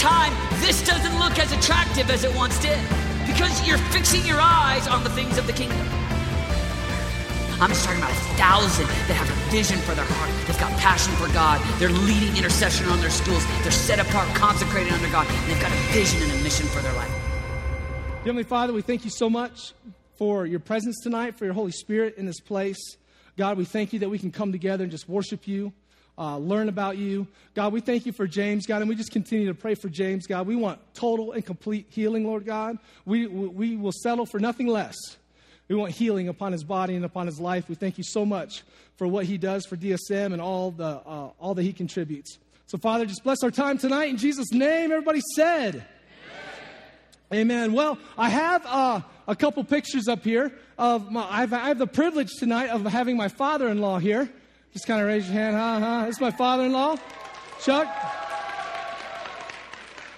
time, this doesn't look as attractive as it once did because you're fixing your eyes on the things of the kingdom. I'm just talking about a thousand that have a vision for their heart. They've got passion for God. They're leading intercession on their schools. They're set apart, consecrated under God. And they've got a vision and a mission for their life. Heavenly Father, we thank you so much for your presence tonight, for your Holy Spirit in this place. God, we thank you that we can come together and just worship you, uh, learn about you. God, we thank you for James, God, and we just continue to pray for James, God. We want total and complete healing, Lord God. We, we will settle for nothing less. We want healing upon his body and upon his life. We thank you so much for what he does for DSM and all, the, uh, all that he contributes. So, Father, just bless our time tonight in Jesus' name. Everybody said, Amen. Amen. Well, I have uh, a couple pictures up here of my, I've, I have the privilege tonight of having my father in law here. Just kind of raise your hand. Huh, huh. Is my father in law, Chuck.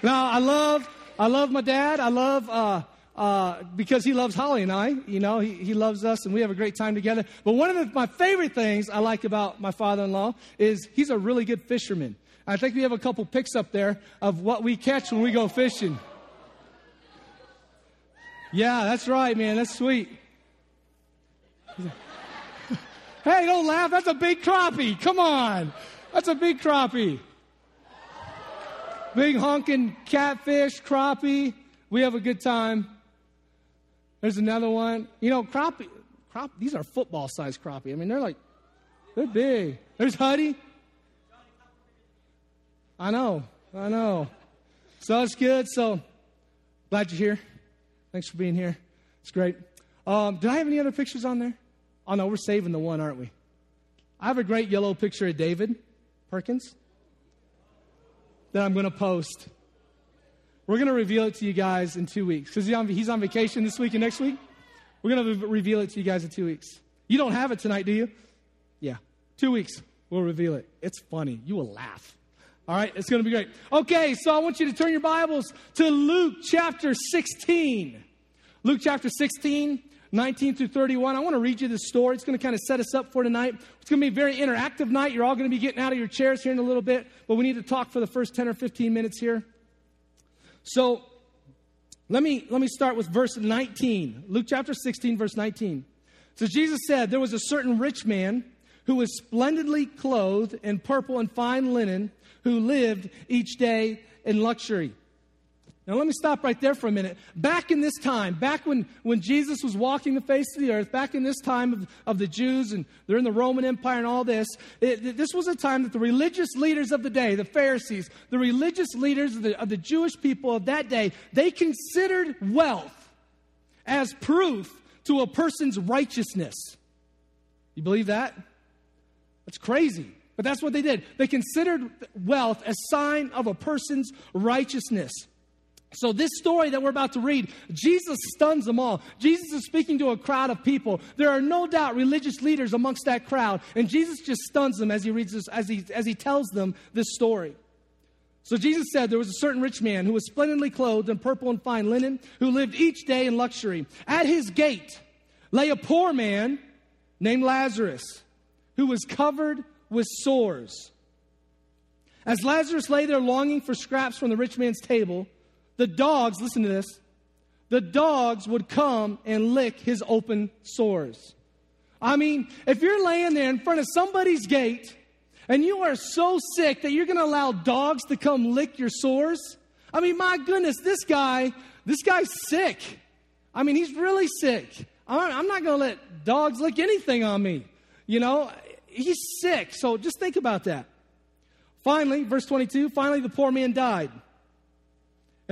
Now, I love, I love my dad. I love, uh, uh, because he loves Holly and I. You know, he, he loves us and we have a great time together. But one of the, my favorite things I like about my father in law is he's a really good fisherman. I think we have a couple pics up there of what we catch when we go fishing. Yeah, that's right, man. That's sweet. Hey, don't laugh. That's a big crappie. Come on. That's a big crappie. Big honking catfish, crappie. We have a good time. There's another one. You know, crappie, crappie these are football sized crappie. I mean, they're like, they're big. There's Huddy. I know, I know. So it's good. So glad you're here. Thanks for being here. It's great. Um, did I have any other pictures on there? Oh, no, we're saving the one, aren't we? I have a great yellow picture of David Perkins that I'm going to post. We're going to reveal it to you guys in two weeks because he's on vacation this week and next week. We're going to reveal it to you guys in two weeks. You don't have it tonight, do you? Yeah. Two weeks, we'll reveal it. It's funny. You will laugh. All right, it's going to be great. Okay, so I want you to turn your Bibles to Luke chapter 16. Luke chapter 16, 19 through 31. I want to read you this story. It's going to kind of set us up for tonight. It's going to be a very interactive night. You're all going to be getting out of your chairs here in a little bit, but we need to talk for the first 10 or 15 minutes here. So let me, let me start with verse 19. Luke chapter 16, verse 19. So Jesus said, There was a certain rich man who was splendidly clothed in purple and fine linen who lived each day in luxury. Now, let me stop right there for a minute. Back in this time, back when, when Jesus was walking the face of the earth, back in this time of, of the Jews and they're in the Roman Empire and all this, it, this was a time that the religious leaders of the day, the Pharisees, the religious leaders of the, of the Jewish people of that day, they considered wealth as proof to a person's righteousness. You believe that? That's crazy. But that's what they did. They considered wealth as a sign of a person's righteousness. So, this story that we're about to read, Jesus stuns them all. Jesus is speaking to a crowd of people. There are no doubt religious leaders amongst that crowd, and Jesus just stuns them as he reads this, as he, as he tells them this story. So, Jesus said there was a certain rich man who was splendidly clothed in purple and fine linen, who lived each day in luxury. At his gate lay a poor man named Lazarus, who was covered with sores. As Lazarus lay there longing for scraps from the rich man's table, the dogs, listen to this, the dogs would come and lick his open sores. I mean, if you're laying there in front of somebody's gate and you are so sick that you're going to allow dogs to come lick your sores, I mean, my goodness, this guy, this guy's sick. I mean, he's really sick. I'm not going to let dogs lick anything on me. You know, he's sick. So just think about that. Finally, verse 22 finally, the poor man died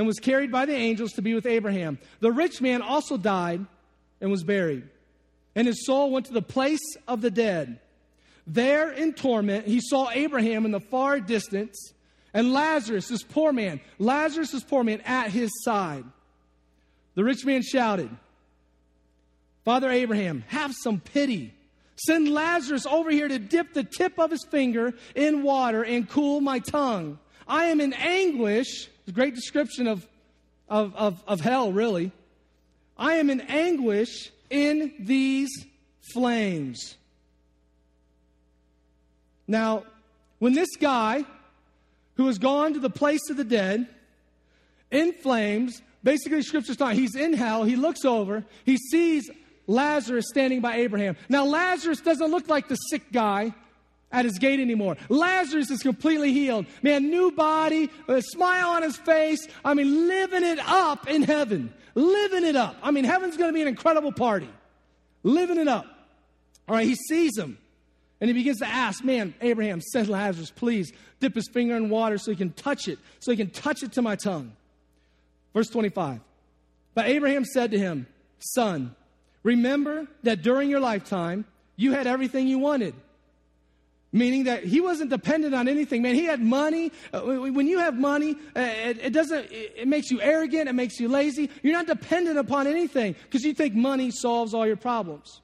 and was carried by the angels to be with Abraham. The rich man also died and was buried, and his soul went to the place of the dead. There in torment, he saw Abraham in the far distance and Lazarus, this poor man, Lazarus, this poor man, at his side. The rich man shouted, Father Abraham, have some pity Send Lazarus over here to dip the tip of his finger in water and cool my tongue. I am in anguish. A great description of, of, of, of hell, really. I am in anguish in these flames. Now, when this guy who has gone to the place of the dead, in flames. Basically, scripture's talking, he's in hell. He looks over. He sees Lazarus standing by Abraham. Now, Lazarus doesn't look like the sick guy at his gate anymore. Lazarus is completely healed. Man, new body, a smile on his face. I mean, living it up in heaven. Living it up. I mean, heaven's going to be an incredible party. Living it up. All right, he sees him. And he begins to ask, man, Abraham, send Lazarus, please dip his finger in water so he can touch it, so he can touch it to my tongue. Verse 25. But Abraham said to him, Son, remember that during your lifetime you had everything you wanted. Meaning that he wasn't dependent on anything. Man, he had money. Uh, when you have money, uh, it, doesn't, it makes you arrogant, it makes you lazy. You're not dependent upon anything because you think money solves all your problems.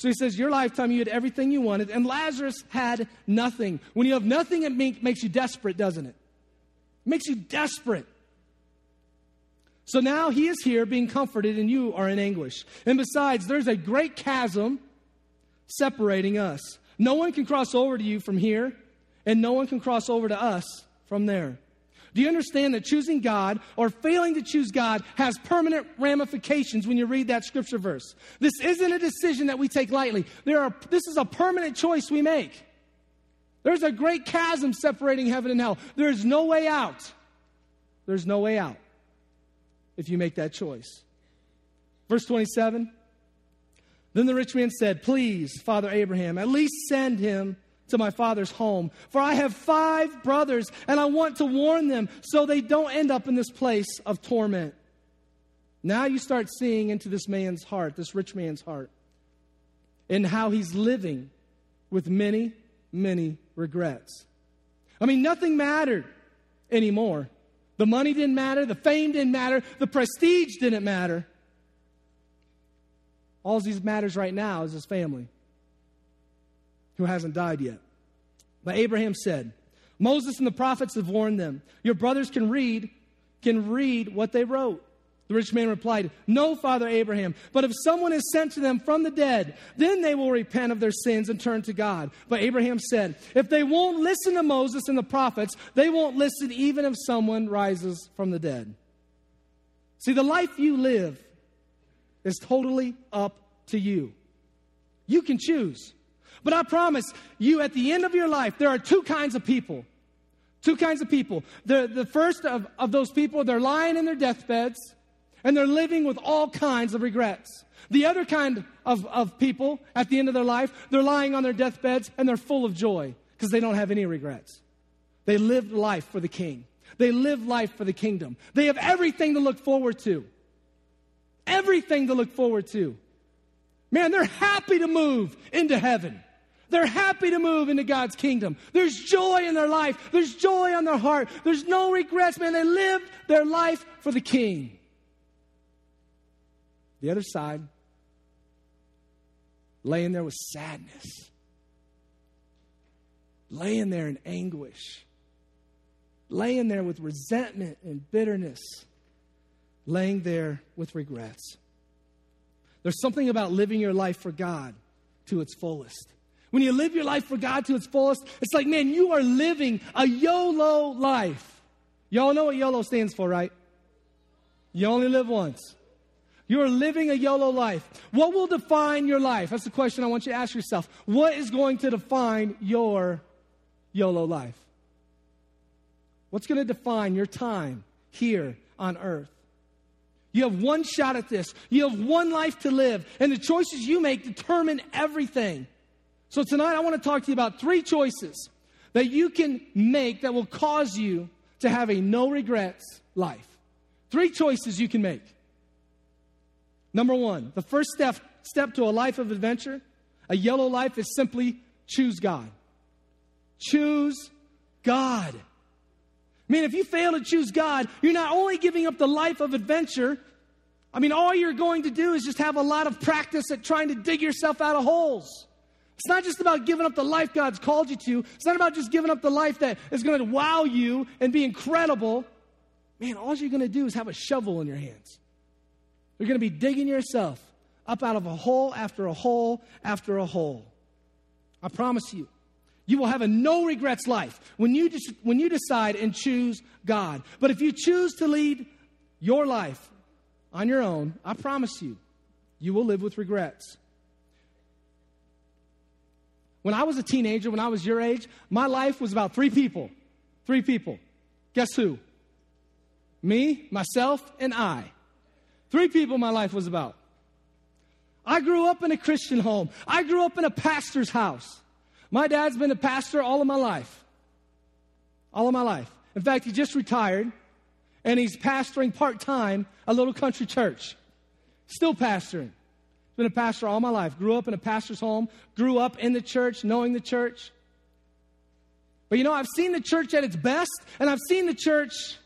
So he says, Your lifetime, you had everything you wanted, and Lazarus had nothing. When you have nothing, it make, makes you desperate, doesn't it? It makes you desperate. So now he is here being comforted, and you are in anguish. And besides, there's a great chasm separating us. No one can cross over to you from here, and no one can cross over to us from there. Do you understand that choosing God or failing to choose God has permanent ramifications when you read that scripture verse? This isn't a decision that we take lightly. There are, this is a permanent choice we make. There's a great chasm separating heaven and hell. There's no way out. There's no way out if you make that choice. Verse 27 Then the rich man said, Please, Father Abraham, at least send him to my father's home. For I have five brothers, and I want to warn them so they don't end up in this place of torment. Now you start seeing into this man's heart, this rich man's heart, and how he's living with many, many regrets. I mean, nothing mattered anymore. The money didn't matter, the fame didn't matter, the prestige didn't matter. All these matters right now is his family who hasn't died yet. But Abraham said, Moses and the prophets have warned them. Your brothers can read, can read what they wrote. The rich man replied, No, Father Abraham, but if someone is sent to them from the dead, then they will repent of their sins and turn to God. But Abraham said, If they won't listen to Moses and the prophets, they won't listen even if someone rises from the dead. See, the life you live is totally up to you. You can choose. But I promise you, at the end of your life, there are two kinds of people. Two kinds of people. The, the first of, of those people, they're lying in their deathbeds and they're living with all kinds of regrets. The other kind of, of people at the end of their life, they're lying on their deathbeds and they're full of joy because they don't have any regrets. They lived life for the king. They live life for the kingdom. They have everything to look forward to. Everything to look forward to. Man, they're happy to move into heaven. They're happy to move into God's kingdom. There's joy in their life. There's joy on their heart. There's no regrets, man. They live their life for the king. The other side, laying there with sadness, laying there in anguish, laying there with resentment and bitterness, laying there with regrets. There's something about living your life for God to its fullest. When you live your life for God to its fullest, it's like, man, you are living a YOLO life. Y'all know what YOLO stands for, right? You only live once. You're living a YOLO life. What will define your life? That's the question I want you to ask yourself. What is going to define your YOLO life? What's going to define your time here on earth? You have one shot at this. You have one life to live, and the choices you make determine everything. So tonight I want to talk to you about three choices that you can make that will cause you to have a no regrets life. Three choices you can make. Number one, the first step, step to a life of adventure, a YOLO life, is simply choose God. Choose God. I mean, if you fail to choose God, you're not only giving up the life of adventure, I mean, all you're going to do is just have a lot of practice at trying to dig yourself out of holes. It's not just about giving up the life God's called you to. It's not about just giving up the life that is going to wow you and be incredible. Man, all you're going to do is have a shovel in your hands. You're going to be digging yourself up out of a hole after a hole after a hole. I promise you, You will have a no regrets life when you, just, when you decide and choose God. But if you choose to lead your life on your own, I promise you, you will live with regrets. When I was a teenager, when I was your age, my life was about three people. Three people. Guess who? Me, myself, and I. Three people my life was about. I grew up in a Christian home. I grew up in a pastor's house. My dad's been a pastor all of my life. All of my life. In fact, he just retired and he's pastoring part time a little country church. Still pastoring. Been a pastor all my life. Grew up in a pastor's home. Grew up in the church, knowing the church. But you know, I've seen the church at its best, and I've seen the church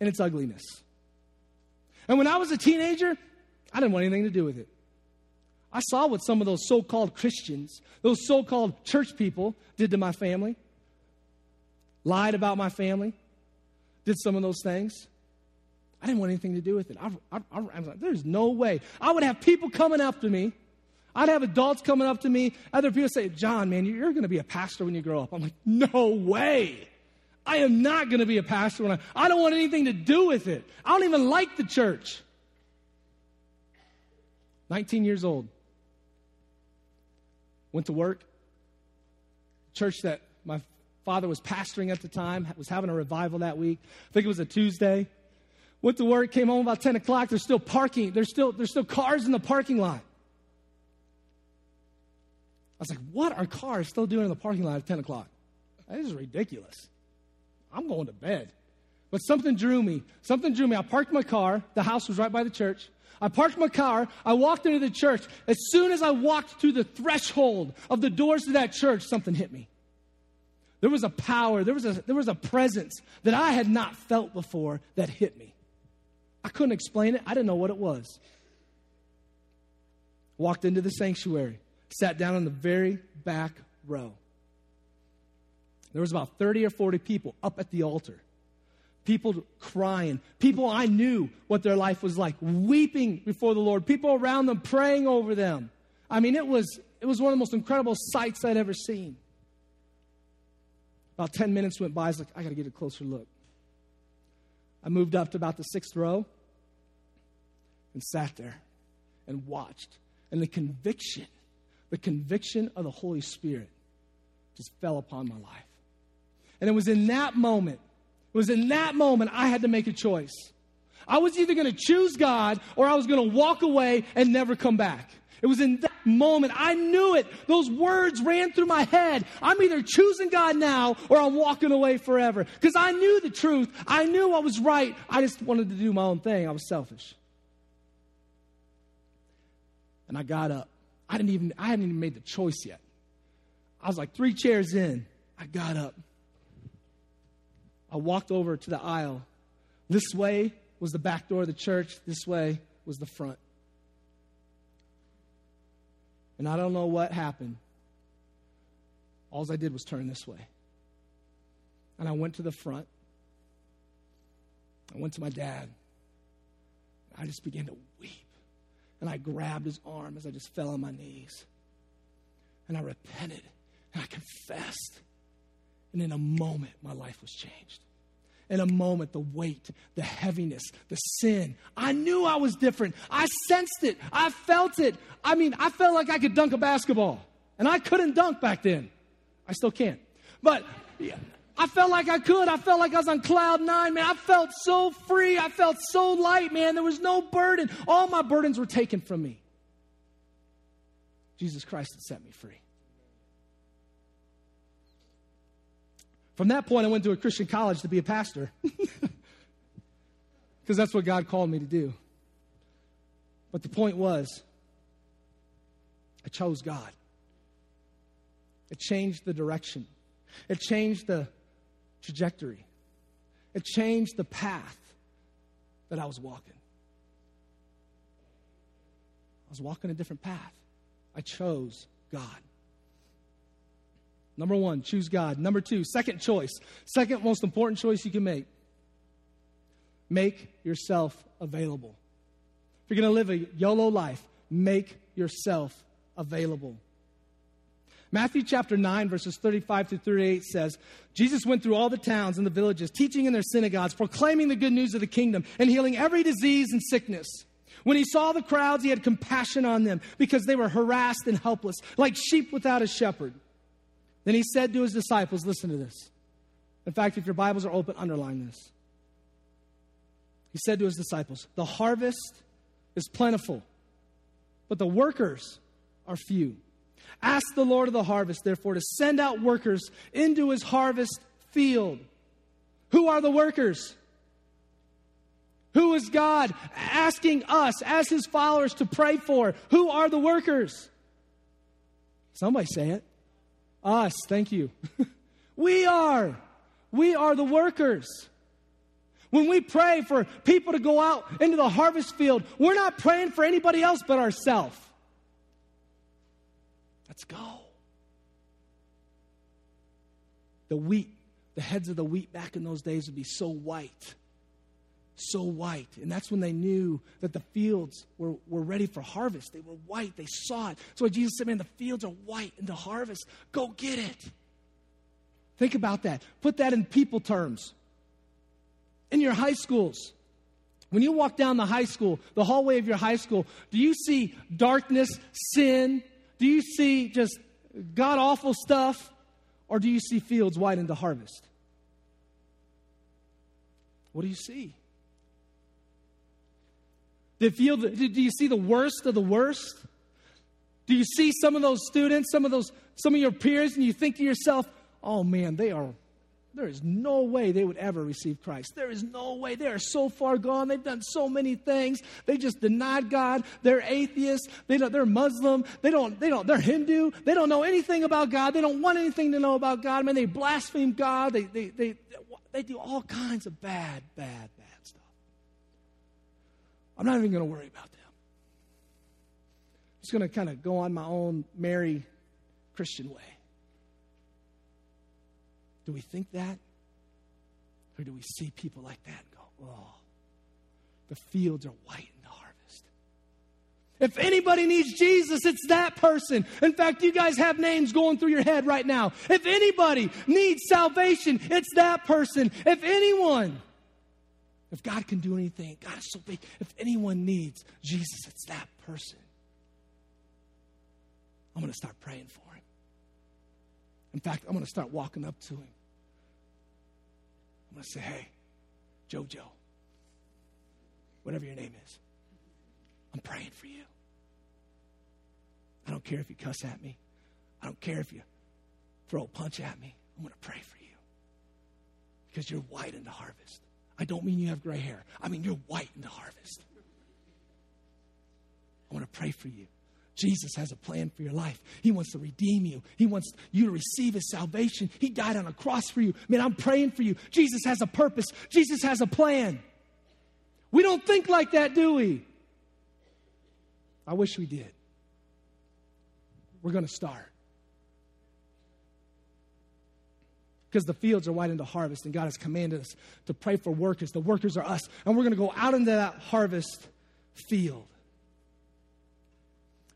in its ugliness. And when I was a teenager, I didn't want anything to do with it. I saw what some of those so called Christians, those so called church people, did to my family. Lied about my family, did some of those things. I didn't want anything to do with it. I, I, I, I was like, there's no way. I would have people coming to me. I'd have adults coming up to me. Other people say, John, man, you're going to be a pastor when you grow up. I'm like, no way. I am not going to be a pastor when I, I don't want anything to do with it. I don't even like the church. 19 years old. Went to work. Church that my father was pastoring at the time was having a revival that week. I think it was a Tuesday. Went to work, came home about 10 o'clock. There's still parking. There's still, there's still cars in the parking lot. I was like, what are cars still doing in the parking lot at 10 o'clock? That is ridiculous. I'm going to bed. But something drew me. Something drew me. I parked my car. The house was right by the church. I parked my car. I walked into the church. As soon as I walked through the threshold of the doors to that church, something hit me. There was a power, there was a, there was a presence that I had not felt before that hit me. I couldn't explain it, I didn't know what it was. Walked into the sanctuary sat down in the very back row. There was about 30 or 40 people up at the altar. People crying. People I knew what their life was like, weeping before the Lord. People around them praying over them. I mean, it was, it was one of the most incredible sights I'd ever seen. About 10 minutes went by. I was like, I got to get a closer look. I moved up to about the sixth row and sat there and watched. And the conviction the conviction of the Holy Spirit just fell upon my life. And it was in that moment, was in that moment I had to make a choice. I was either going to choose God or I was going to walk away and never come back. It was in that moment. I knew it. Those words ran through my head. I'm either choosing God now or I'm walking away forever. Because I knew the truth. I knew I was right. I just wanted to do my own thing. I was selfish. And I got up. I didn't even, I hadn't even made the choice yet. I was like three chairs in. I got up. I walked over to the aisle. This way was the back door of the church, this way was the front. And I don't know what happened. All I did was turn this way. And I went to the front. I went to my dad. I just began to weep. And I grabbed his arm as I just fell on my knees. And I repented and I confessed. And in a moment, my life was changed. In a moment, the weight, the heaviness, the sin. I knew I was different. I sensed it. I felt it. I mean, I felt like I could dunk a basketball. And I couldn't dunk back then. I still can't. But I felt like I could. I felt like I was on cloud nine, man. I felt so free. I felt so light, man. There was no burden. All my burdens were taken from me. Jesus Christ had set me free. From that point, I went to a Christian college to be a pastor because that's what God called me to do. But the point was, I chose God. It changed the direction. It changed the trajectory. It changed the path that I was walking. I was walking a different path. I chose God. Number one, choose God. Number two, second choice. Second most important choice you can make make yourself available. If you're going to live a YOLO life, make yourself available. Matthew chapter 9, verses 35 to 38 says, Jesus went through all the towns and the villages, teaching in their synagogues, proclaiming the good news of the kingdom, and healing every disease and sickness. When he saw the crowds, he had compassion on them because they were harassed and helpless, like sheep without a shepherd. Then he said to his disciples, Listen to this. In fact, if your Bibles are open, underline this. He said to his disciples, The harvest is plentiful, but the workers are few. Ask the Lord of the harvest, therefore, to send out workers into his harvest field. Who are the workers? Who is God asking us as his followers to pray for? Who are the workers? Somebody say it. Us, thank you. we are. We are the workers. When we pray for people to go out into the harvest field, we're not praying for anybody else but ourselves. Let's go. The wheat, the heads of the wheat back in those days would be so white. So white. And that's when they knew that the fields were, were ready for harvest. They were white. They saw it. So Jesus said, Man, the fields are white and the harvest. Go get it. Think about that. Put that in people terms. In your high schools, when you walk down the high school, the hallway of your high school, do you see darkness, sin, do you see just god awful stuff, or do you see fields white into harvest? What do you see? Do you, do you see the worst of the worst? Do you see some of those students, some of those, some of your peers, and you think to yourself, "Oh man, they are there is no way they would ever receive Christ. There is no way. They are so far gone. They've done so many things. They just denied God. They're atheists. They don't, they're Muslim. They don't, they don't, they're Hindu. They don't know anything about God. They don't want anything to know about God. I mean, they blaspheme God. They, they, they, they do all kinds of bad, bad, bad. I'm not even going to worry about them. I'm just going to kind of go on my own merry Christian way. Do we think that? Or do we see people like that and go, oh, the fields are white in the harvest? If anybody needs Jesus, it's that person. In fact, you guys have names going through your head right now. If anybody needs salvation, it's that person. If anyone, if God can do anything, God is so big. If anyone needs Jesus, it's that person. I'm going to start praying for him. In fact, I'm going to start walking up to him. I'm going to say, hey, JoJo, whatever your name is, I'm praying for you. I don't care if you cuss at me. I don't care if you throw a punch at me. I'm going to pray for you because you're white in the harvest. I don't mean you have gray hair. I mean you're white in the harvest. I want to pray for you. Jesus has a plan for your life. He wants to redeem you. He wants you to receive his salvation. He died on a cross for you. Man, I'm praying for you. Jesus has a purpose. Jesus has a plan. We don't think like that, do we? I wish we did. We're going to start. Because the fields are white into harvest, and God has commanded us to pray for workers. The workers are us. And we're going to go out into that harvest field.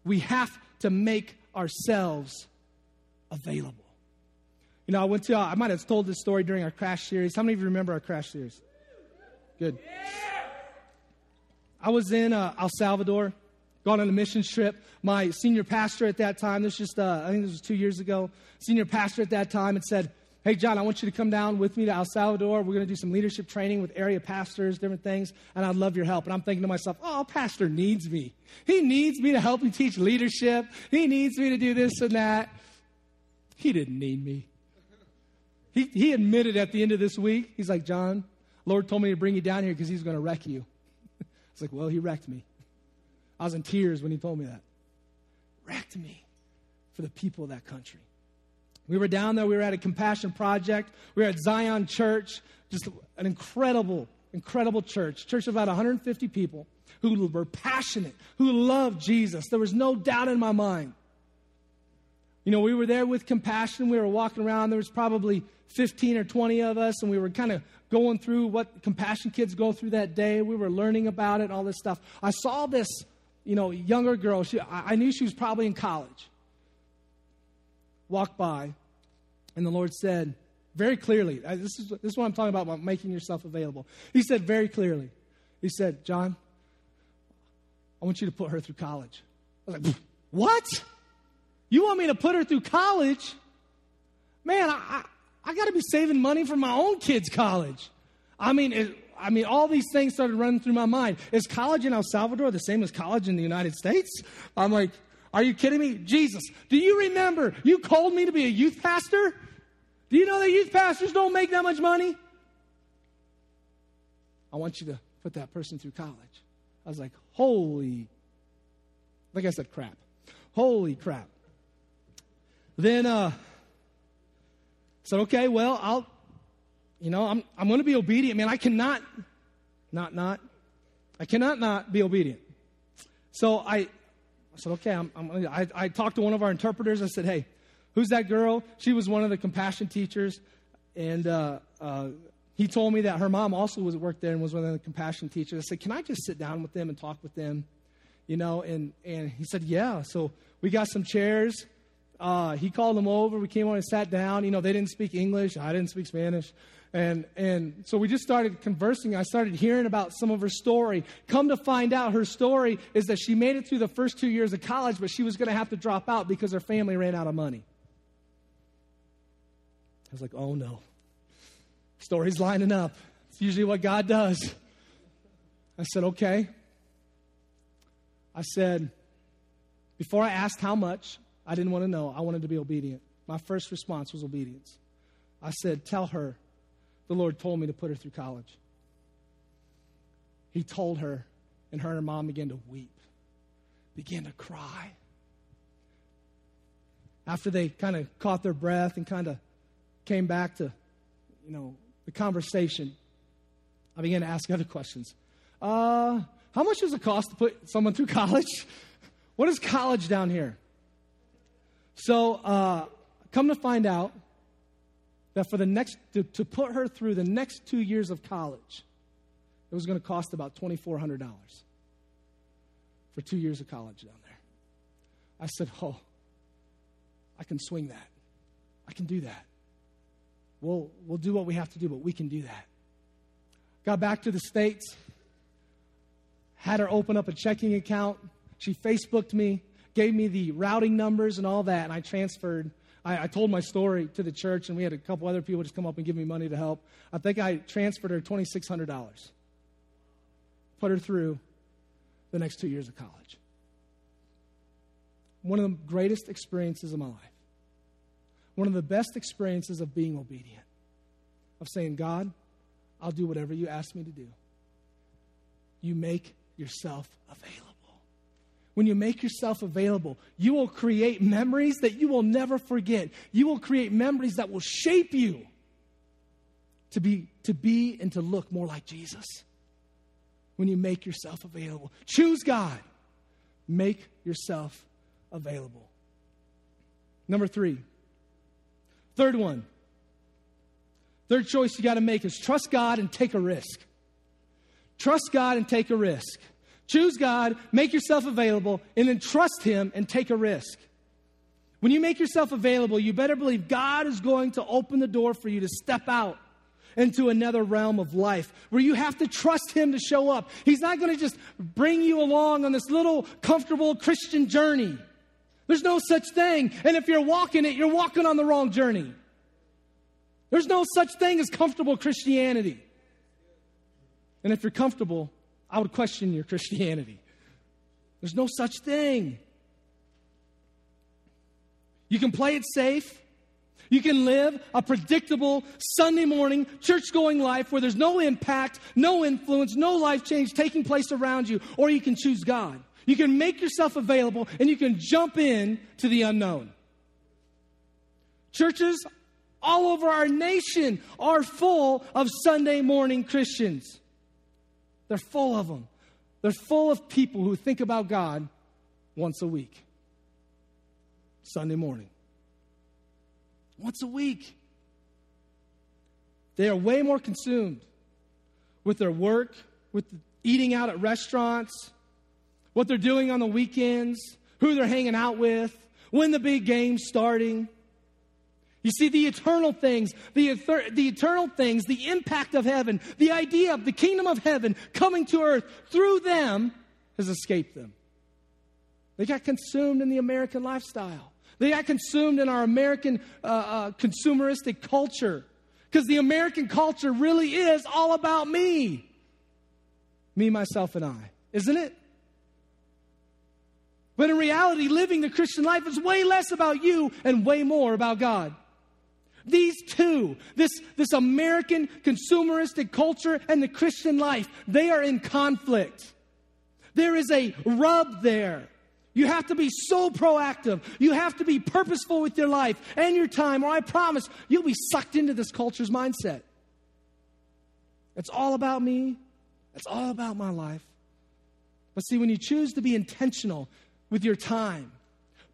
We have to make ourselves available. You know, I went to, uh, I might have told this story during our crash series. How many of you remember our crash series? Good. I was in uh, El Salvador, gone on a mission trip. My senior pastor at that time, this just, uh, I think this was two years ago, senior pastor at that time had said, Hey, John, I want you to come down with me to El Salvador. We're going to do some leadership training with area pastors, different things, and I'd love your help. And I'm thinking to myself, oh, pastor needs me. He needs me to help him teach leadership. He needs me to do this and that. He didn't need me. He, he admitted at the end of this week, he's like, John, Lord told me to bring you down here because he's going to wreck you. It's like, well, he wrecked me. I was in tears when he told me that. Wrecked me for the people of that country. We were down there, we were at a compassion project, we were at Zion Church, just an incredible, incredible church, church of about 150 people who were passionate, who loved Jesus. There was no doubt in my mind. You know, we were there with compassion. We were walking around. There was probably 15 or 20 of us, and we were kind of going through what compassion kids go through that day. We were learning about it, all this stuff. I saw this, you know, younger girl. She, I knew she was probably in college. walked by, and the Lord said very clearly, this is, this is what I'm talking about, about making yourself available. He said very clearly, He said, John, I want you to put her through college. I was like, what? You want me to put her through college? Man, I, I, I got to be saving money for my own kids' college. I mean, it, I mean, all these things started running through my mind. Is college in El Salvador the same as college in the United States? I'm like, are you kidding me? Jesus, do you remember you called me to be a youth pastor? Do you know that youth pastors don't make that much money? I want you to put that person through college. I was like, holy, like I said, crap. Holy crap. Then uh said, okay, well, I'll you know, I'm I'm gonna be obedient, man. I cannot not not I cannot not be obedient. So I I said, okay, I'm, I'm I, I talked to one of our interpreters. I said, hey, Who's that girl? She was one of the compassion teachers. And uh, uh, he told me that her mom also was worked there and was one of the compassion teachers. I said, Can I just sit down with them and talk with them? You know, and, and he said, Yeah. So we got some chairs. Uh, he called them over. We came over and sat down. You know, they didn't speak English. I didn't speak Spanish. And, and so we just started conversing. I started hearing about some of her story. Come to find out, her story is that she made it through the first two years of college, but she was going to have to drop out because her family ran out of money. I was like, oh no. Story's lining up. It's usually what God does. I said, okay. I said, before I asked how much, I didn't want to know. I wanted to be obedient. My first response was obedience. I said, tell her the Lord told me to put her through college. He told her, and her and her mom began to weep, began to cry. After they kind of caught their breath and kind of came back to, you know, the conversation, I began to ask other questions. Uh, how much does it cost to put someone through college? what is college down here? So, uh, come to find out that for the next, to, to put her through the next two years of college, it was going to cost about $2,400 for two years of college down there. I said, Oh, I can swing that. I can do that. We'll, we'll do what we have to do, but we can do that. Got back to the States, had her open up a checking account. She Facebooked me, gave me the routing numbers and all that, and I transferred. I, I told my story to the church, and we had a couple other people just come up and give me money to help. I think I transferred her $2,600. Put her through the next two years of college. One of the greatest experiences of my life one of the best experiences of being obedient, of saying, God, I'll do whatever you ask me to do. You make yourself available. When you make yourself available, you will create memories that you will never forget. You will create memories that will shape you to be, to be and to look more like Jesus. When you make yourself available, choose God. Make yourself available. Number three, Third one. Third choice you got to make is trust God and take a risk. Trust God and take a risk. Choose God, make yourself available, and then trust Him and take a risk. When you make yourself available, you better believe God is going to open the door for you to step out into another realm of life where you have to trust Him to show up. He's not going to just bring you along on this little comfortable Christian journey. There's no such thing. And if you're walking it, you're walking on the wrong journey. There's no such thing as comfortable Christianity. And if you're comfortable, I would question your Christianity. There's no such thing. You can play it safe. You can live a predictable Sunday morning church going life where there's no impact, no influence, no life change taking place around you, or you can choose God. You can make yourself available and you can jump in to the unknown. Churches all over our nation are full of Sunday morning Christians. They're full of them. They're full of people who think about God once a week. Sunday morning. Once a week. They are way more consumed with their work, with eating out at restaurants, what they're doing on the weekends, who they're hanging out with, when the big game's starting. You see, the eternal things, the, the eternal things, the impact of heaven, the idea of the kingdom of heaven coming to earth through them has escaped them. They got consumed in the American lifestyle. They got consumed in our American uh, uh, consumeristic culture. Because the American culture really is all about me. Me, myself, and I. Isn't it? But in reality, living the Christian life is way less about you and way more about God. These two, this, this American consumeristic culture and the Christian life, they are in conflict. There is a rub there. You have to be so proactive. You have to be purposeful with your life and your time, or I promise you'll be sucked into this culture's mindset. It's all about me, it's all about my life. But see, when you choose to be intentional with your time,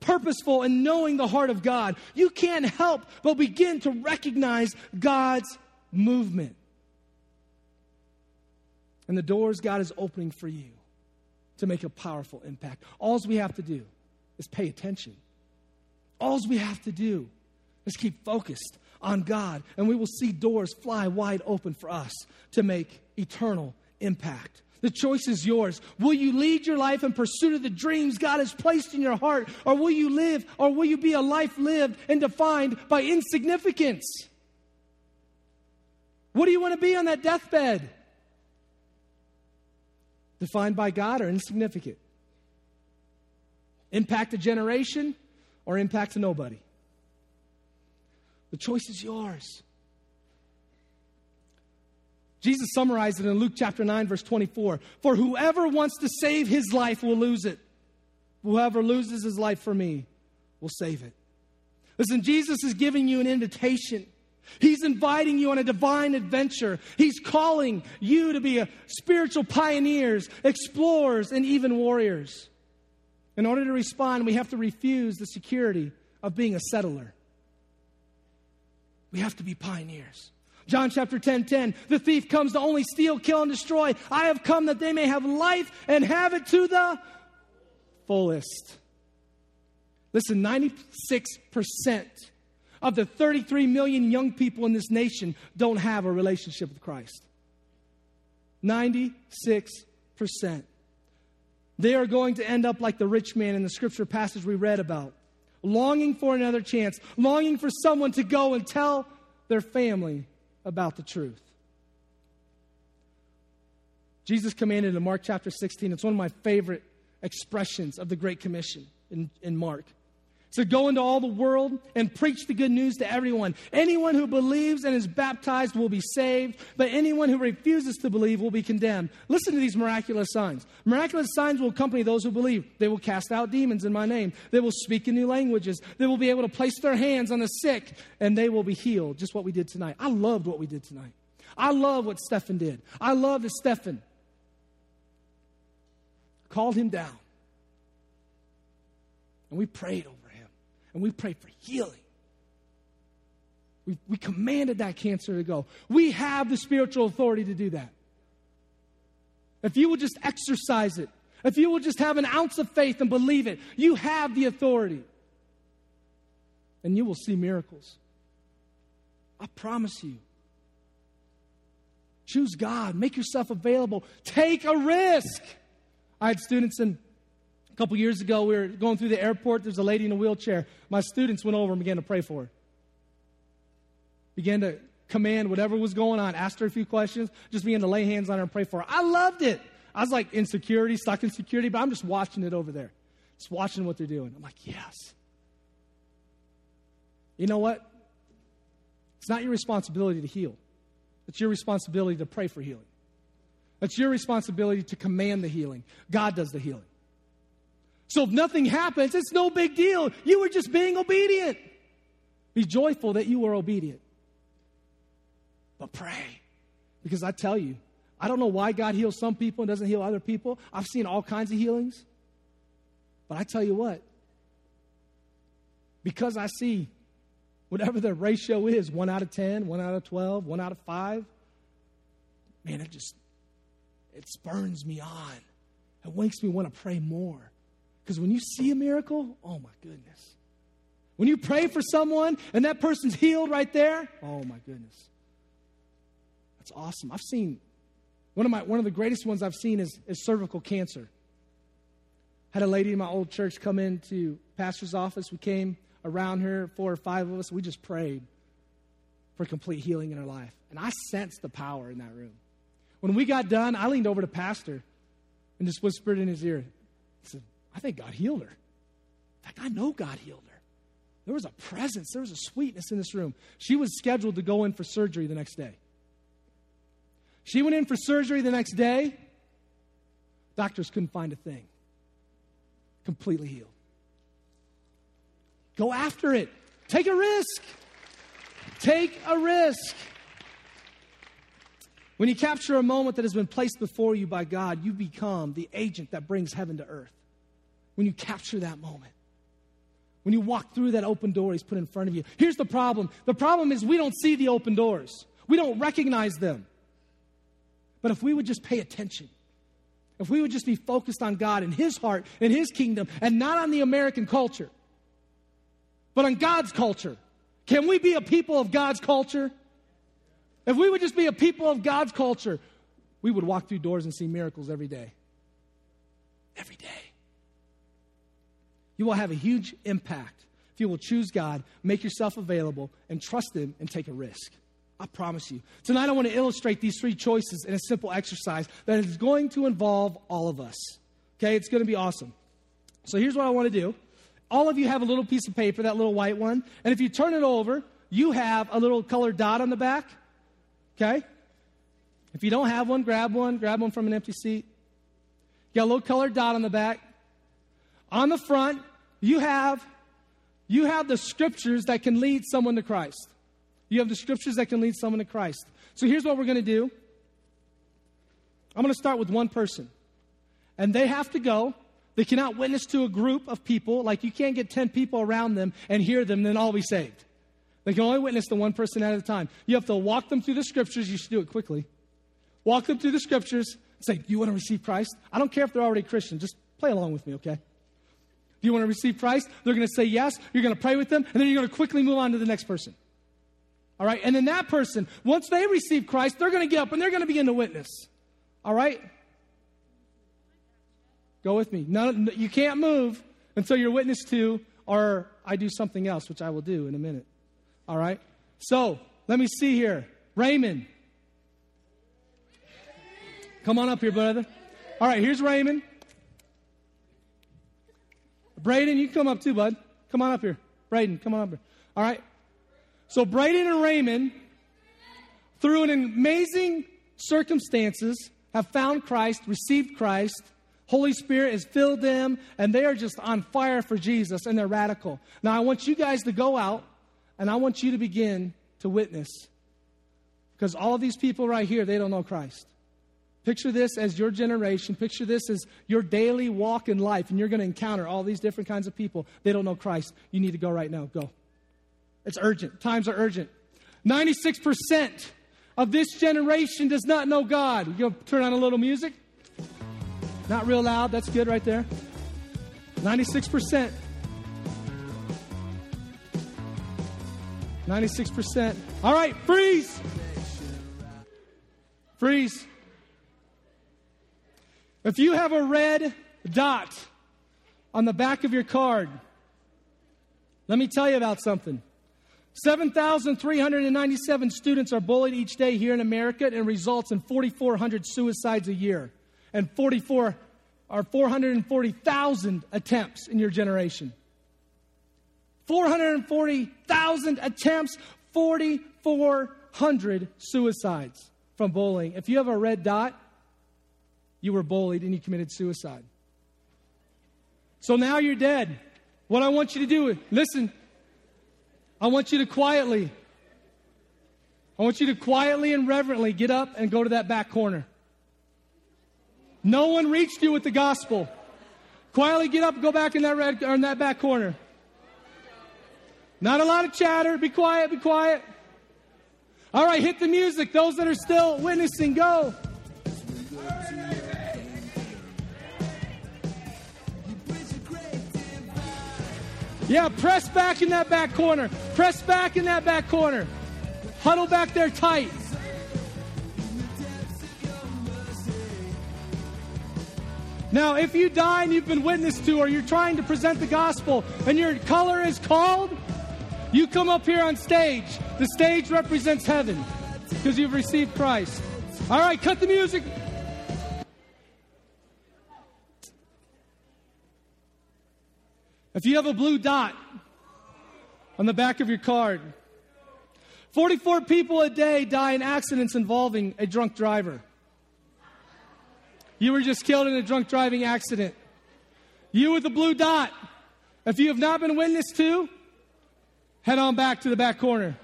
purposeful in knowing the heart of God, you can't help but begin to recognize God's movement. And the doors God is opening for you to make a powerful impact. All we have to do is pay attention. All we have to do is keep focused on God, and we will see doors fly wide open for us to make eternal impact. The choice is yours. Will you lead your life in pursuit of the dreams God has placed in your heart, or will you live, or will you be a life lived and defined by insignificance? What do you want to be on that deathbed? Defined by God or insignificant? Impact a generation or impact nobody? The choice is yours. Jesus summarized it in Luke chapter 9, verse 24. For whoever wants to save his life will lose it. Whoever loses his life for me will save it. Listen, Jesus is giving you an invitation. He's inviting you on a divine adventure. He's calling you to be a spiritual pioneers, explorers, and even warriors. In order to respond, we have to refuse the security of being a settler. We have to be pioneers. John chapter 10 10, the thief comes to only steal, kill, and destroy. I have come that they may have life and have it to the fullest. Listen, 96% of the 33 million young people in this nation don't have a relationship with Christ. 96%. They are going to end up like the rich man in the scripture passage we read about, longing for another chance, longing for someone to go and tell their family about the truth. Jesus commanded in Mark chapter 16, it's one of my favorite expressions of the Great Commission in, in Mark. So go into all the world and preach the good news to everyone. Anyone who believes and is baptized will be saved, but anyone who refuses to believe will be condemned. Listen to these miraculous signs. Miraculous signs will accompany those who believe. They will cast out demons in my name. They will speak in new languages. They will be able to place their hands on the sick and they will be healed. Just what we did tonight. I loved what we did tonight. I love what Stephen did. I love that Stephen called him down and we prayed over and we pray for healing. We, we commanded that cancer to go. We have the spiritual authority to do that. If you will just exercise it, if you will just have an ounce of faith and believe it, you have the authority. And you will see miracles. I promise you. Choose God, make yourself available, take a risk. I had students in a couple years ago, we were going through the airport. There's a lady in a wheelchair. My students went over and began to pray for her. Began to command whatever was going on, asked her a few questions, just began to lay hands on her and pray for her. I loved it. I was like insecurity, stuck in security, but I'm just watching it over there. Just watching what they're doing. I'm like, yes. You know what? It's not your responsibility to heal. It's your responsibility to pray for healing. It's your responsibility to command the healing. God does the healing. So if nothing happens, it's no big deal. You were just being obedient. Be joyful that you were obedient. But pray. Because I tell you, I don't know why God heals some people and doesn't heal other people. I've seen all kinds of healings. But I tell you what, because I see whatever the ratio is 1 out of 10, 1 out of 12, 1 out of 5 man, it just, it spurns me on. It makes me want to pray more. Because when you see a miracle, oh my goodness. When you pray for someone and that person's healed right there, oh my goodness. That's awesome. I've seen one of my one of the greatest ones I've seen is, is cervical cancer. Had a lady in my old church come into pastor's office. We came around her, four or five of us. We just prayed for complete healing in her life. And I sensed the power in that room. When we got done, I leaned over to pastor and just whispered in his ear, I said, I think God healed her. In fact, I know God healed her. There was a presence, there was a sweetness in this room. She was scheduled to go in for surgery the next day. She went in for surgery the next day. Doctors couldn't find a thing. Completely healed. Go after it. Take a risk. Take a risk. When you capture a moment that has been placed before you by God, you become the agent that brings heaven to earth. When you capture that moment, when you walk through that open door He's put in front of you. Here's the problem the problem is we don't see the open doors, we don't recognize them. But if we would just pay attention, if we would just be focused on God and His heart and His kingdom and not on the American culture, but on God's culture, can we be a people of God's culture? If we would just be a people of God's culture, we would walk through doors and see miracles every day. Every day. You will have a huge impact if you will choose God, make yourself available, and trust Him and take a risk. I promise you. Tonight, I want to illustrate these three choices in a simple exercise that is going to involve all of us. Okay, it's going to be awesome. So, here's what I want to do. All of you have a little piece of paper, that little white one, and if you turn it over, you have a little colored dot on the back. Okay? If you don't have one, grab one. Grab one from an empty seat. You got a little colored dot on the back. On the front, you have you have the scriptures that can lead someone to Christ. You have the scriptures that can lead someone to Christ. So here's what we're going to do. I'm going to start with one person. And they have to go. They cannot witness to a group of people. Like you can't get 10 people around them and hear them, then all be saved. They can only witness to one person at a time. You have to walk them through the scriptures. You should do it quickly. Walk them through the scriptures. And say, you want to receive Christ? I don't care if they're already Christian. Just play along with me, okay? You want to receive Christ? They're going to say yes. You're going to pray with them, and then you're going to quickly move on to the next person. All right? And then that person, once they receive Christ, they're going to get up and they're going to begin to witness. All right? Go with me. None, you can't move until you're witness to, or I do something else, which I will do in a minute. All right? So, let me see here. Raymond. Come on up here, brother. All right, here's Raymond. Braden, you come up too, bud. Come on up here. Braden, come on up here. All right. So, Braden and Raymond, through an amazing circumstances, have found Christ, received Christ. Holy Spirit has filled them, and they are just on fire for Jesus, and they're radical. Now, I want you guys to go out and I want you to begin to witness. Because all these people right here, they don't know Christ. Picture this as your generation. Picture this as your daily walk in life, and you're going to encounter all these different kinds of people. They don't know Christ. You need to go right now. Go. It's urgent. Times are urgent. 96% of this generation does not know God. You turn on a little music? Not real loud. That's good right there. 96%. 96%. All right, freeze. Freeze. If you have a red dot on the back of your card, let me tell you about something. 7,397 students are bullied each day here in America and results in 4,400 suicides a year and 44 or 440,000 attempts in your generation. 440,000 attempts, 4,400 suicides from bullying. If you have a red dot, you were bullied and you committed suicide. So now you're dead. What I want you to do, is listen, I want you to quietly, I want you to quietly and reverently get up and go to that back corner. No one reached you with the gospel. Quietly get up go back in that red in that back corner. Not a lot of chatter. Be quiet, be quiet. All right, hit the music. Those that are still witnessing, go. Yeah, press back in that back corner. Press back in that back corner. Huddle back there tight. Now, if you die and you've been witnessed to, or you're trying to present the gospel and your color is called, you come up here on stage. The stage represents heaven because you've received Christ. All right, cut the music. If you have a blue dot on the back of your card, 44 people a day die in accidents involving a drunk driver. You were just killed in a drunk driving accident. You with the blue dot, if you have not been witnessed to, head on back to the back corner.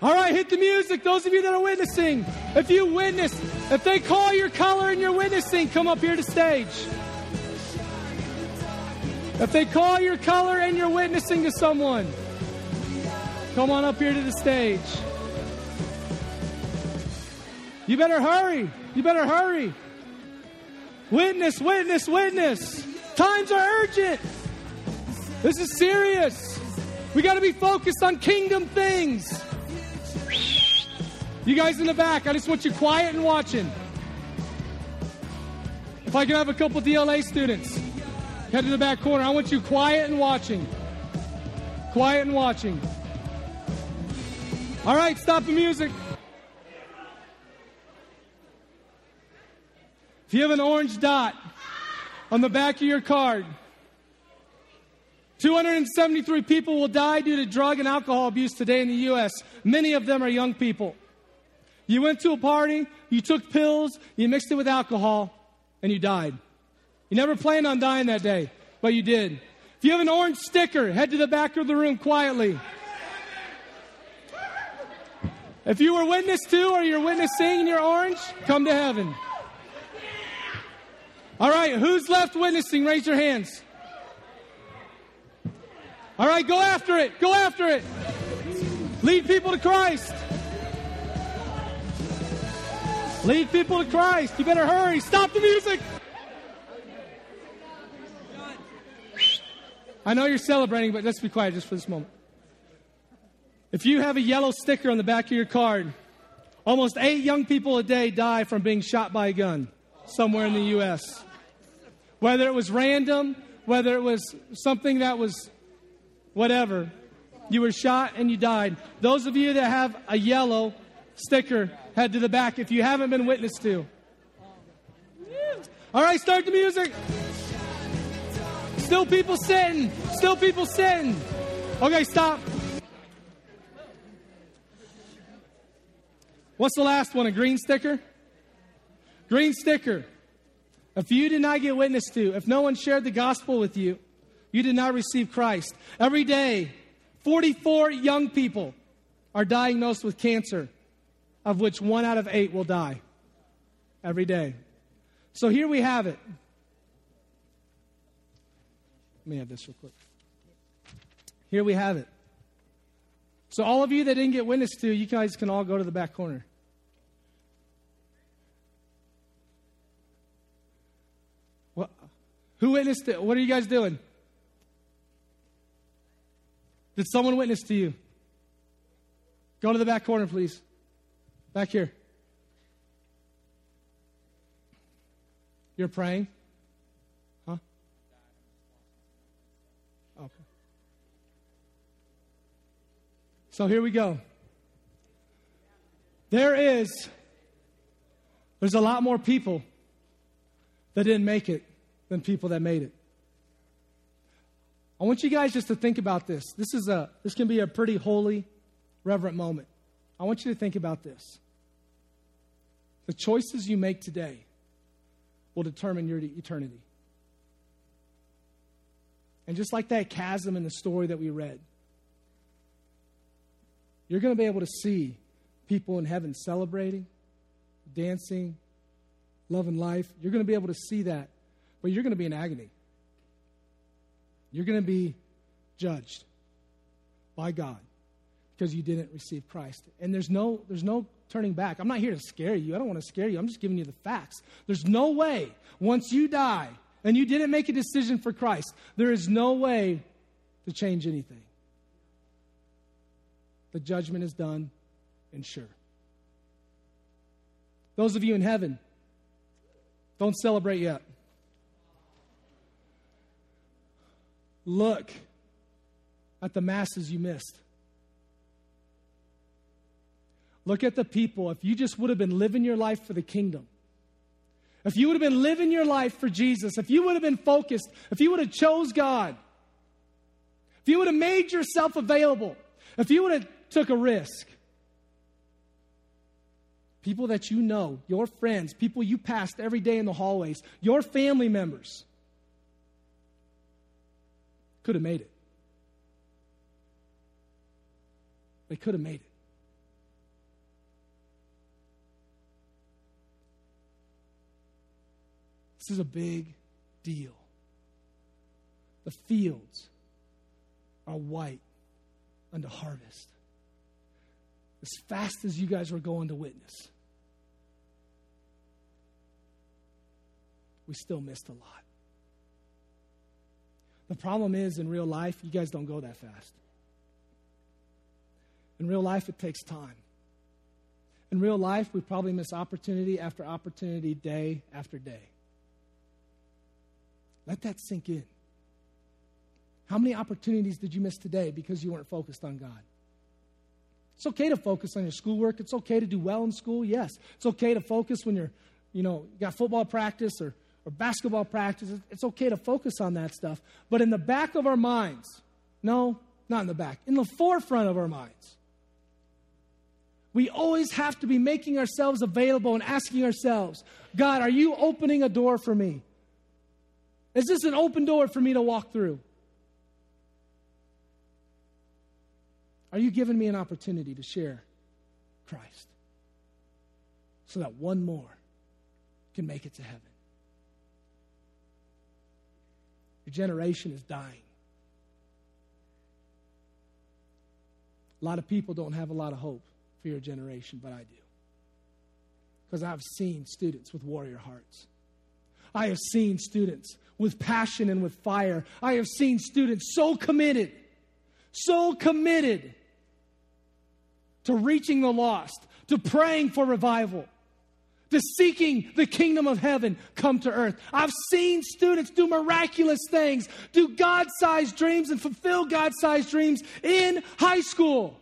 All right, hit the music. Those of you that are witnessing, if you witness, if they call your color and you're witnessing, come up here to stage. If they call your color and you're witnessing to someone, come on up here to the stage. You better hurry. You better hurry. Witness, witness, witness. Times are urgent. This is serious. We got to be focused on kingdom things. You guys in the back, I just want you quiet and watching. If I can have a couple DLA students head to the back corner, I want you quiet and watching. Quiet and watching. All right, stop the music. If you have an orange dot on the back of your card, 273 people will die due to drug and alcohol abuse today in the U.S. Many of them are young people. You went to a party, you took pills, you mixed it with alcohol, and you died. You never planned on dying that day, but you did. If you have an orange sticker, head to the back of the room quietly. If you were witness to or you're witnessing and you're orange, come to heaven. All right, who's left witnessing? Raise your hands. All right, go after it. Go after it. Lead people to Christ. Lead people to Christ. You better hurry. Stop the music. I know you're celebrating, but let's be quiet just for this moment. If you have a yellow sticker on the back of your card, almost eight young people a day die from being shot by a gun somewhere in the U.S. Whether it was random, whether it was something that was whatever, you were shot and you died. Those of you that have a yellow sticker, head to the back if you haven't been witnessed to. All right, start the music. Still people sitting. Still people sitting. Okay, stop. What's the last one? A green sticker? Green sticker. If you did not get witnessed to, if no one shared the gospel with you, you did not receive Christ. Every day, 44 young people are diagnosed with cancer of which one out of eight will die every day. So here we have it. Let me have this real quick. Here we have it. So, all of you that didn't get witness to, you guys can all go to the back corner. What? Who witnessed it? What are you guys doing? Did someone witness to you? Go to the back corner, please. Back here. You're praying? Huh? Okay. So here we go. There is, there's a lot more people that didn't make it than people that made it. I want you guys just to think about this. This is a this can be a pretty holy, reverent moment. I want you to think about this. The choices you make today will determine your eternity. And just like that chasm in the story that we read, you're going to be able to see people in heaven celebrating, dancing, loving life. You're going to be able to see that, but you're going to be in agony. You're going to be judged by God because you didn't receive Christ. And there's no, there's no turning back. I'm not here to scare you. I don't want to scare you. I'm just giving you the facts. There's no way, once you die, and you didn't make a decision for Christ, there is no way to change anything. The judgment is done and sure. Those of you in heaven, don't celebrate yet. Look at the masses you missed. Look at the people. If you just would have been living your life for the kingdom, if you would have been living your life for Jesus, if you would have been focused, if you would have chose God, if you would have made yourself available, if you would have took a risk, people that you know, your friends, people you passed every day in the hallways, your family members, could have made it. They could have made it. This is a big deal. The fields are white unto harvest. As fast as you guys were going to witness, we still missed a lot. The problem is, in real life, you guys don't go that fast. In real life, it takes time. In real life, we probably miss opportunity after opportunity, day after day. Let that sink in. How many opportunities did you miss today because you weren't focused on God? It's okay to focus on your schoolwork. It's okay to do well in school. Yes. It's okay to focus when you're, you know, you got football practice or, or basketball practice. It's okay to focus on that stuff. But in the back of our minds, no, not in the back, in the forefront of our minds, we always have to be making ourselves available and asking ourselves, God, are you opening a door for me? Is this an open door for me to walk through? Are you giving me an opportunity to share Christ so that one more can make it to heaven? Your generation is dying. A lot of people don't have a lot of hope for your generation, but I do. Because I've seen students with warrior hearts. I have seen students with passion and with fire. I have seen students so committed, so committed to reaching the lost, to praying for revival, to seeking the kingdom of heaven come to earth. I've seen students do miraculous things, do God sized dreams, and fulfill God sized dreams in high school.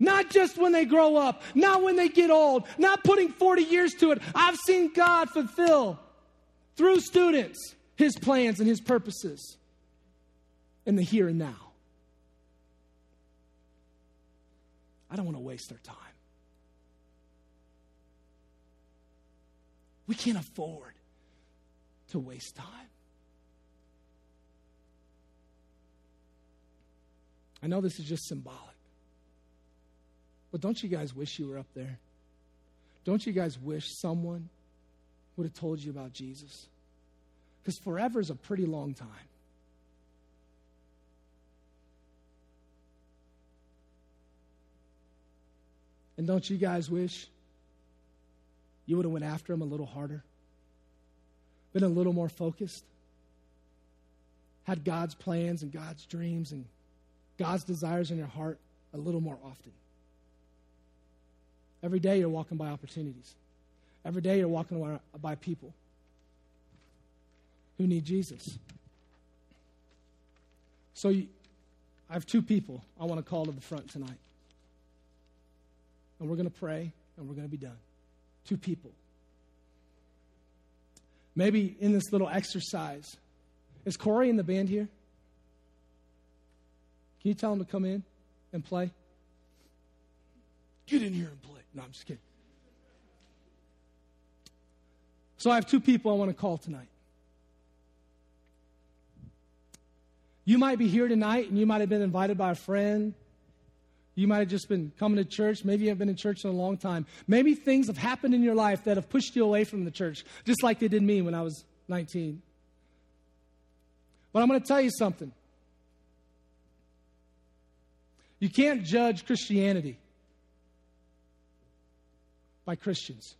Not just when they grow up, not when they get old, not putting 40 years to it. I've seen God fulfill through students his plans and his purposes in the here and now. I don't want to waste their time. We can't afford to waste time. I know this is just symbolic, but don't you guys wish you were up there? Don't you guys wish someone would have told you about Jesus? Because forever is a pretty long time. And don't you guys wish you would have went after him a little harder? Been a little more focused? Had God's plans and God's dreams and God's desires in your heart a little more often? Every day you're walking by opportunities. Every day you're walking by people who need Jesus. So you, I have two people I want to call to the front tonight. And we're going to pray and we're going to be done. Two people. Maybe in this little exercise, is Corey in the band here? Can you tell him to come in and play? Get in here and play. No, I'm just kidding. So I have two people I want to call tonight. You might be here tonight and you might have been invited by a friend. You might have just been coming to church. Maybe you haven't been in church in a long time. Maybe things have happened in your life that have pushed you away from the church, just like they did me when I was 19. But I'm going to tell you something. You can't judge Christianity by Christians.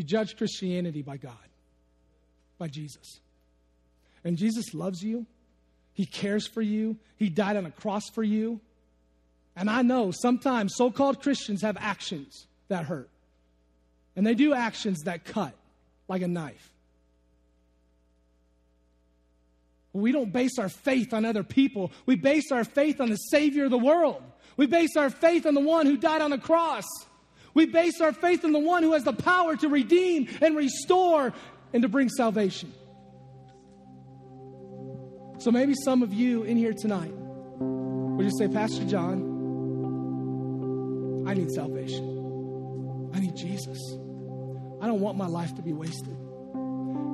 You judge Christianity by God. by Jesus. And Jesus loves you, He cares for you, He died on a cross for you. And I know sometimes so called Christians have actions that hurt, and they do actions that cut like a knife. We don't base our faith on other people. We base our faith on the Savior of the world. We base our faith on the one who died on the cross. We base our faith in the one who has the power to redeem and restore and to bring salvation. So maybe some of you in here tonight would just say, Pastor John, I need salvation. I need Jesus. I don't want my life to be wasted.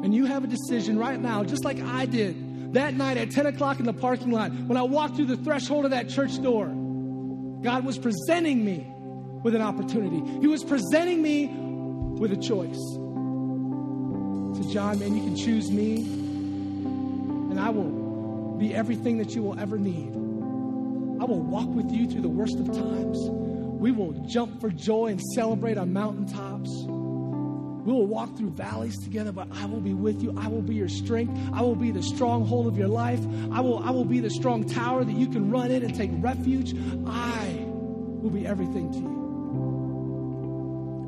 And you have a decision right now, just like I did that night at 10 o'clock in the parking lot when I walked through the threshold of that church door. God was presenting me with an opportunity, He was presenting me with a choice. So, John, man, you can choose me, and I will be everything that you will ever need. I will walk with you through the worst of times. We will jump for joy and celebrate on mountaintops. We will walk through valleys together, but I will be with you. I will be your strength. I will be the stronghold of your life. I will, I will be the strong tower that you can run in and take refuge. I will be everything to you.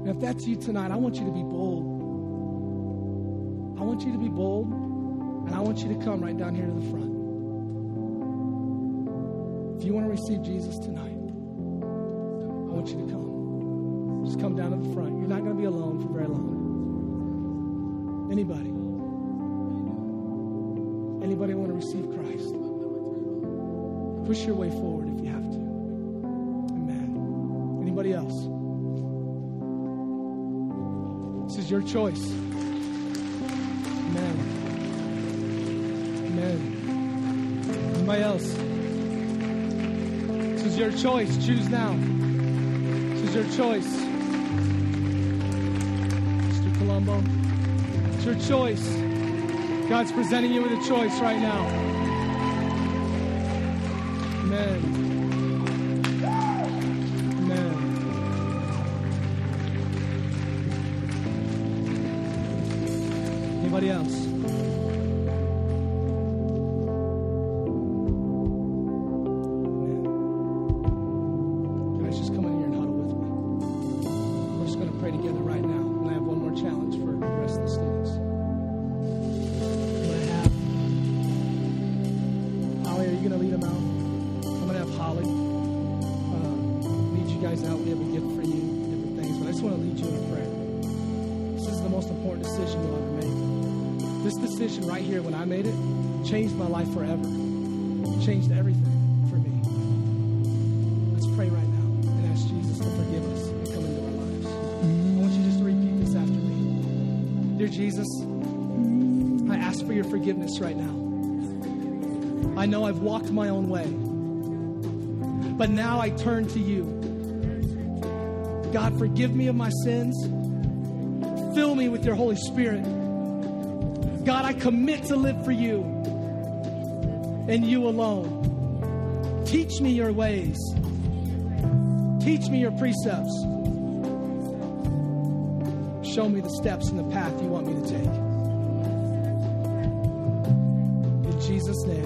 And if that's you tonight, I want you to be bold. I want you to be bold, and I want you to come right down here to the front. If you want to receive Jesus tonight, I want you to come. Just come down to the front. You're not going to be alone for very long. Anybody? Anybody want to receive Christ? Push your way forward if you have to. Amen. Anybody else? Is your choice. Amen. Amen. Anybody else? This is your choice. Choose now. This is your choice. Mr. Colombo, it's your choice. God's presenting you with a choice right now. Amen. Anybody else? I made it, changed my life forever. Changed everything for me. Let's pray right now and ask Jesus to forgive us and come into our lives. I want you just to repeat this after me. Dear Jesus, I ask for your forgiveness right now. I know I've walked my own way, but now I turn to you. God, forgive me of my sins. Fill me with your Holy Spirit. God, I commit to live for you and you alone. Teach me your ways. Teach me your precepts. Show me the steps and the path you want me to take. In Jesus' name,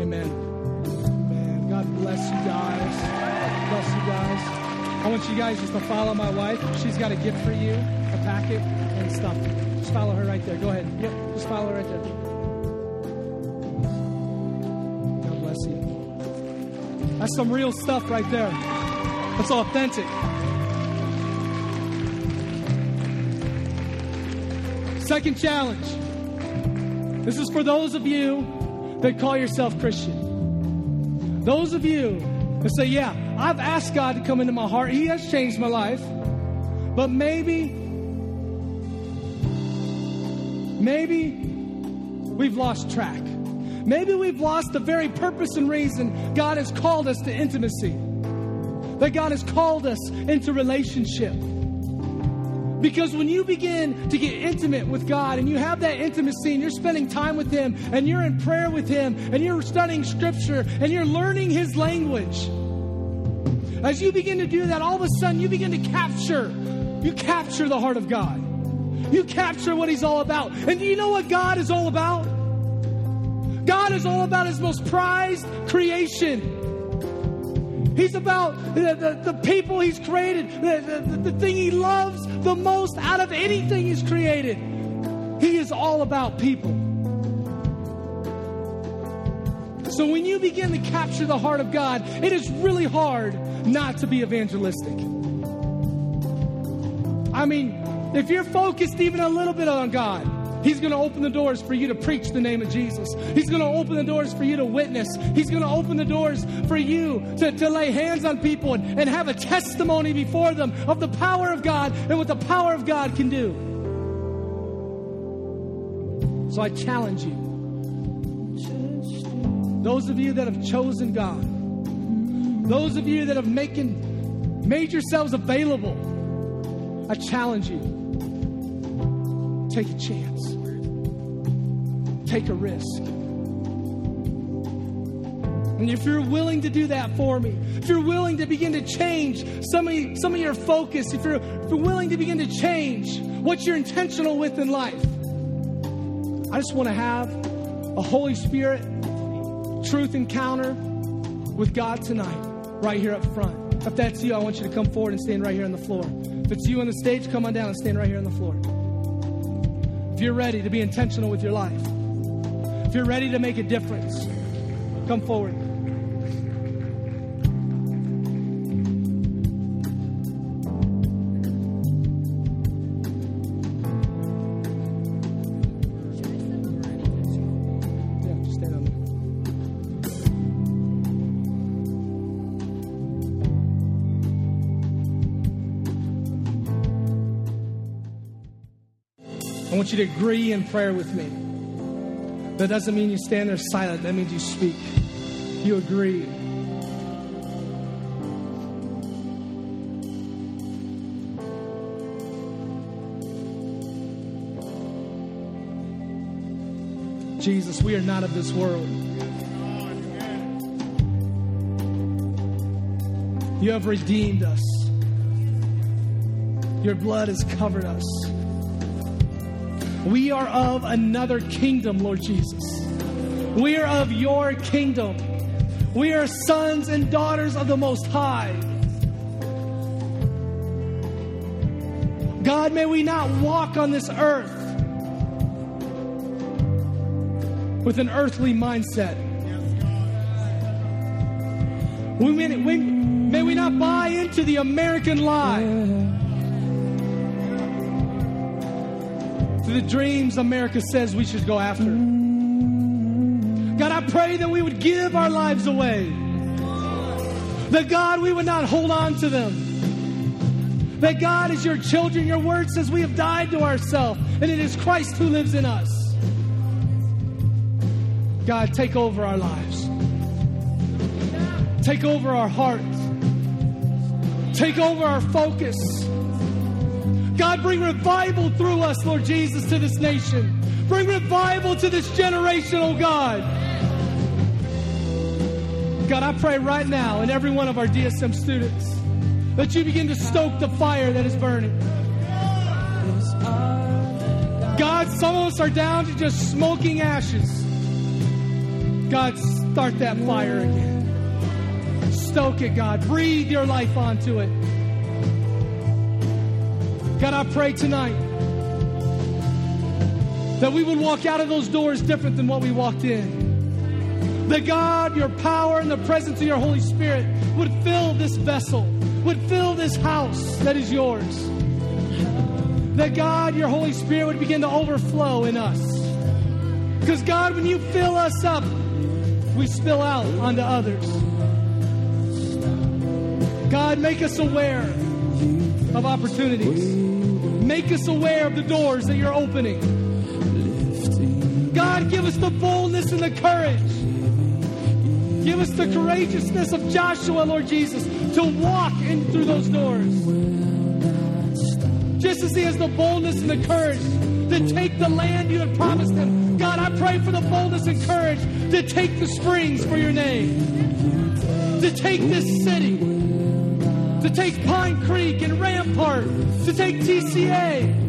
amen. Amen. God bless you guys. Bless you guys. I want you guys just to follow my wife. She's got a gift for you, a packet and stuff. Just follow her right there. Go ahead. Yep, just follow her right there. God bless you. That's some real stuff right there. That's authentic. Second challenge. This is for those of you that call yourself Christian. Those of you that say, Yeah, I've asked God to come into my heart. He has changed my life. But maybe, maybe we've lost track. Maybe we've lost the very purpose and reason God has called us to intimacy. That God has called us into relationship. Because when you begin to get intimate with God and you have that intimacy and you're spending time with Him and you're in prayer with Him and you're studying Scripture and you're learning His language, as you begin to do that, all of a sudden you begin to capture, you capture the heart of God. You capture what He's all about. And do you know what God is all about? God is all about His most prized creation. He's about the, the, the people He's created, the, the, the thing He loves the most out of anything He's created. He is all about people. So when you begin to capture the heart of God, it is really hard not to be evangelistic. I mean, if you're focused even a little bit on God, He's going to open the doors for you to preach the name of Jesus. He's going to open the doors for you to witness. He's going to open the doors for you to, to lay hands on people and, and have a testimony before them of the power of God and what the power of God can do. So I challenge you. Those of you that have chosen God, those of you that have making, made yourselves available, I challenge you. Take a chance. Take a risk. And if you're willing to do that for me, if you're willing to begin to change some of, some of your focus, if you're, if you're willing to begin to change what you're intentional with in life, I just want to have a Holy Spirit truth encounter with God tonight, right here up front. If that's you, I want you to come forward and stand right here on the floor. If it's you on the stage, come on down and stand right here on the floor. If you're ready to be intentional with your life, if you're ready to make a difference, come forward. Want you to agree in prayer with me. That doesn't mean you stand there silent, that means you speak. You agree. Jesus, we are not of this world. You have redeemed us. Your blood has covered us. We are of another kingdom, Lord Jesus. We are of your kingdom. We are sons and daughters of the Most High. God, may we not walk on this earth with an earthly mindset. We may, we, may we not buy into the American lie. To the dreams America says we should go after. God, I pray that we would give our lives away. That God, we would not hold on to them. That God, as your children, your word says we have died to ourselves, and it is Christ who lives in us. God, take over our lives. Take over our hearts. Take over our focus. God, bring revival through us, Lord Jesus, to this nation. Bring revival to this generation, oh God. God, I pray right now in every one of our DSM students that you begin to stoke the fire that is burning. God, some of us are down to just smoking ashes. God, start that fire again. Stoke it, God. Breathe your life onto it. God, I pray tonight that we would walk out of those doors different than what we walked in. That God, your power and the presence of your Holy Spirit would fill this vessel, would fill this house that is yours. That God, your Holy Spirit would begin to overflow in us. Because God, when you fill us up, we spill out onto others. God, make us aware of opportunities. Make us aware of the doors that you're opening. God, give us the boldness and the courage. Give us the courageousness of Joshua, Lord Jesus, to walk in through those doors. Just as he has the boldness and the courage to take the land you had promised him. God, I pray for the boldness and courage to take the springs for your name, to take this city, to take Pine Creek and Rampart, to take TCA.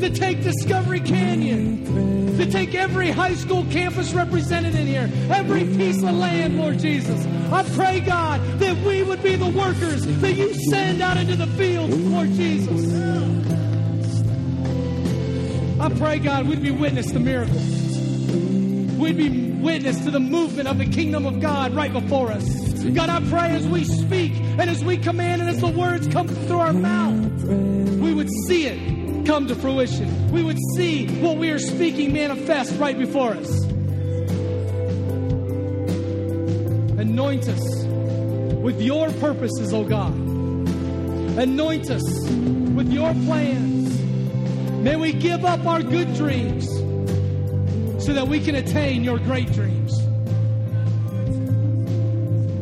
to take Discovery Canyon, to take every high school campus represented in here, every piece of land, Lord Jesus. I pray, God, that we would be the workers that you send out into the field, Lord Jesus. I pray, God, we'd be witness to miracles. We'd be witness to the movement of the kingdom of God right before us. God, I pray as we speak and as we command and as the words come through our mouth, we would see it come to fruition. We would see what we are speaking manifest right before us. Anoint us with your purposes, O God. Anoint us with your plans. May we give up our good dreams so that we can attain your great dreams.